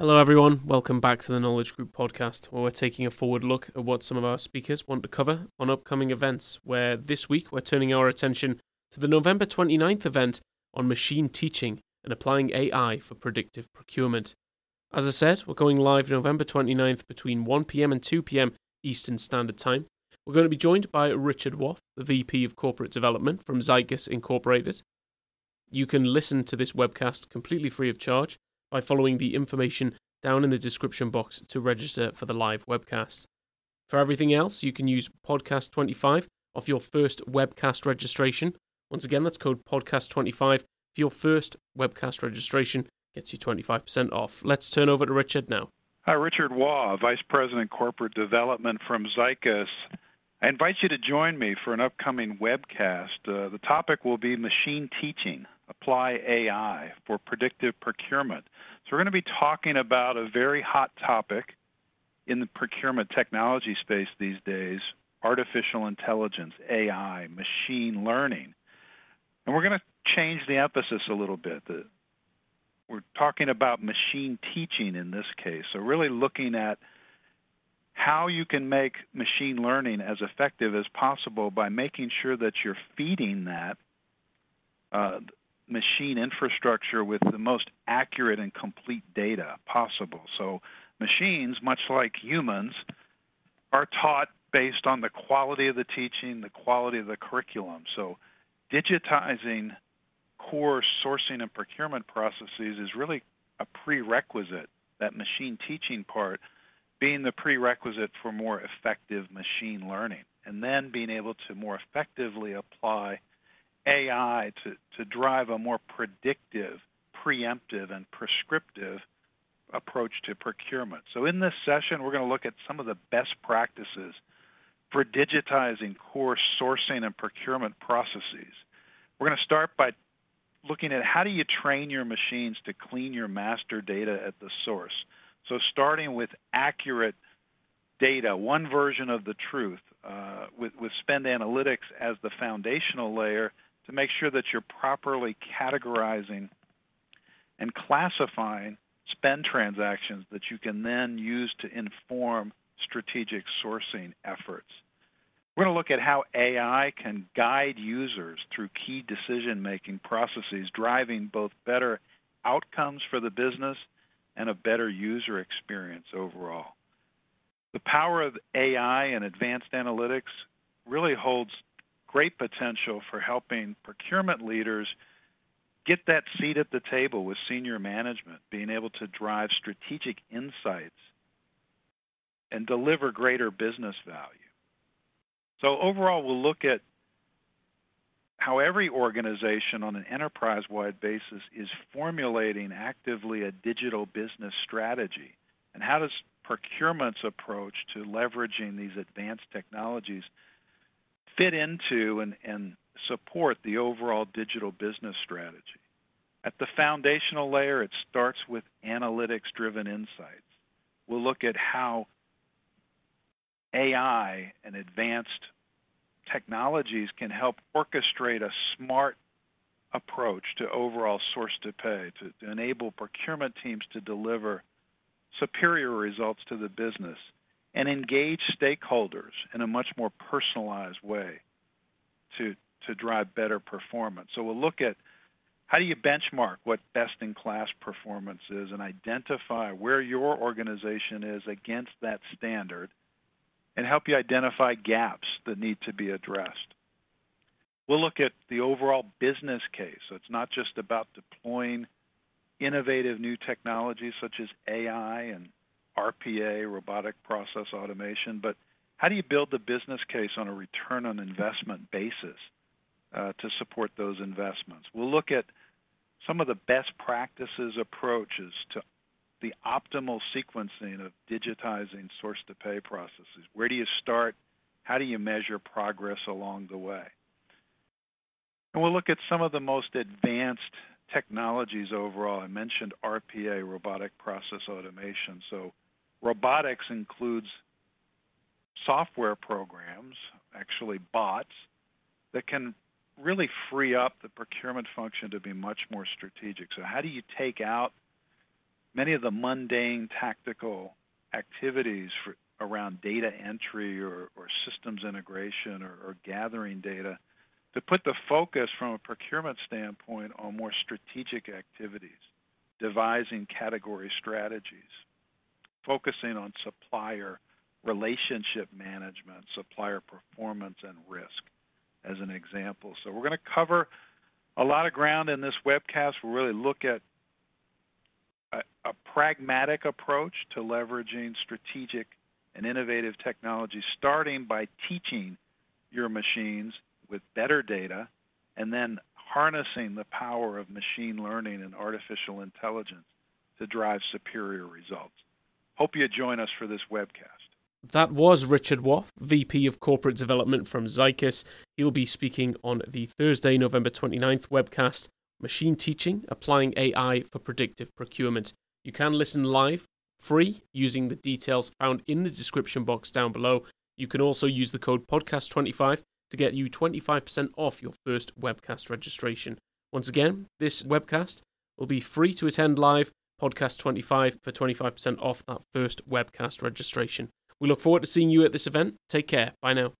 Hello, everyone. Welcome back to the Knowledge Group podcast, where we're taking a forward look at what some of our speakers want to cover on upcoming events. Where this week we're turning our attention to the November 29th event on machine teaching and applying AI for predictive procurement. As I said, we're going live November 29th between 1 pm and 2 pm Eastern Standard Time. We're going to be joined by Richard Waugh, the VP of Corporate Development from Zycus Incorporated. You can listen to this webcast completely free of charge by following the information down in the description box to register for the live webcast. For everything else, you can use podcast 25 off your first webcast registration. Once again, that's code podcast 25 for your first webcast registration gets you 25% off. Let's turn over to Richard now. Hi, Richard Waugh, Vice President Corporate Development from Zycus. I invite you to join me for an upcoming webcast. Uh, the topic will be machine teaching, apply AI for predictive procurement. So we're going to be talking about a very hot topic in the procurement technology space these days, artificial intelligence, AI, machine learning. And we're going to change the emphasis a little bit. We're talking about machine teaching in this case. So really looking at how you can make machine learning as effective as possible by making sure that you're feeding that uh, machine infrastructure with the most accurate and complete data possible. So machines, much like humans, are taught based on the quality of the teaching, the quality of the curriculum. So digitizing core sourcing and procurement processes is really a prerequisite, that machine teaching part being the prerequisite for more effective machine learning, and then being able to more effectively apply AI to, to drive a more predictive, preemptive, and prescriptive approach to procurement. So, in this session, we're going to look at some of the best practices for digitizing core sourcing and procurement processes. We're going to start by looking at how do you train your machines to clean your master data at the source. So, starting with accurate data, one version of the truth, uh, with, with spend analytics as the foundational layer to make sure that you're properly categorizing and classifying spend transactions that you can then use to inform strategic sourcing efforts. We're going to look at how AI can guide users through key decision making processes, driving both better outcomes for the business and a better user experience overall. The power of AI and advanced analytics really holds great potential for helping procurement leaders get that seat at the table with senior management, being able to drive strategic insights and deliver greater business value. So overall, we'll look at how every organization on an enterprise-wide basis is formulating actively a digital business strategy, and how does procurement's approach to leveraging these advanced technologies fit into and, and support the overall digital business strategy. At the foundational layer, it starts with analytics driven insights. We'll look at how AI and advanced technologies can help orchestrate a smart approach to overall source to pay to, to enable procurement teams to deliver superior results to the business and engage stakeholders in a much more personalized way to, to drive better performance. So we'll look at how do you benchmark what best in class performance is and identify where your organization is against that standard and help you identify gaps that need to be addressed. We'll look at the overall business case. So it's not just about deploying innovative new technologies such as AI and RPA, robotic process automation, but how do you build the business case on a return on investment basis uh, to support those investments? We'll look at some of the best practices approaches to the optimal sequencing of digitizing source to pay processes. Where do you start? How do you measure progress along the way? And we'll look at some of the most advanced technologies overall. I mentioned RPA, robotic process automation. So robotics includes software programs, actually bots, that can really free up the procurement function to be much more strategic. So how do you take out many of the mundane tactical activities for, around data entry or, or systems integration or, or gathering data to put the focus from a procurement standpoint on more strategic activities, devising category strategies, focusing on supplier relationship management, supplier performance, and risk as an example. So we're going to cover a lot of ground in this webcast. We'll really look at a, a pragmatic approach to leveraging strategic and innovative technology, starting by teaching your machines with better data and then harnessing the power of machine learning and artificial intelligence to drive superior results. Hope you join us for this webcast. That was Richard Waugh, VP of Corporate Development from Zycus. He'll be speaking on the Thursday, November 29th webcast Machine Teaching Applying AI for Predictive Procurement. You can listen live, free, using the details found in the description box down below. You can also use the code podcast25 to get you 25% off your first webcast registration. Once again, this webcast will be free to attend live, podcast25 for 25% off that first webcast registration. We look forward to seeing you at this event. Take care. Bye now.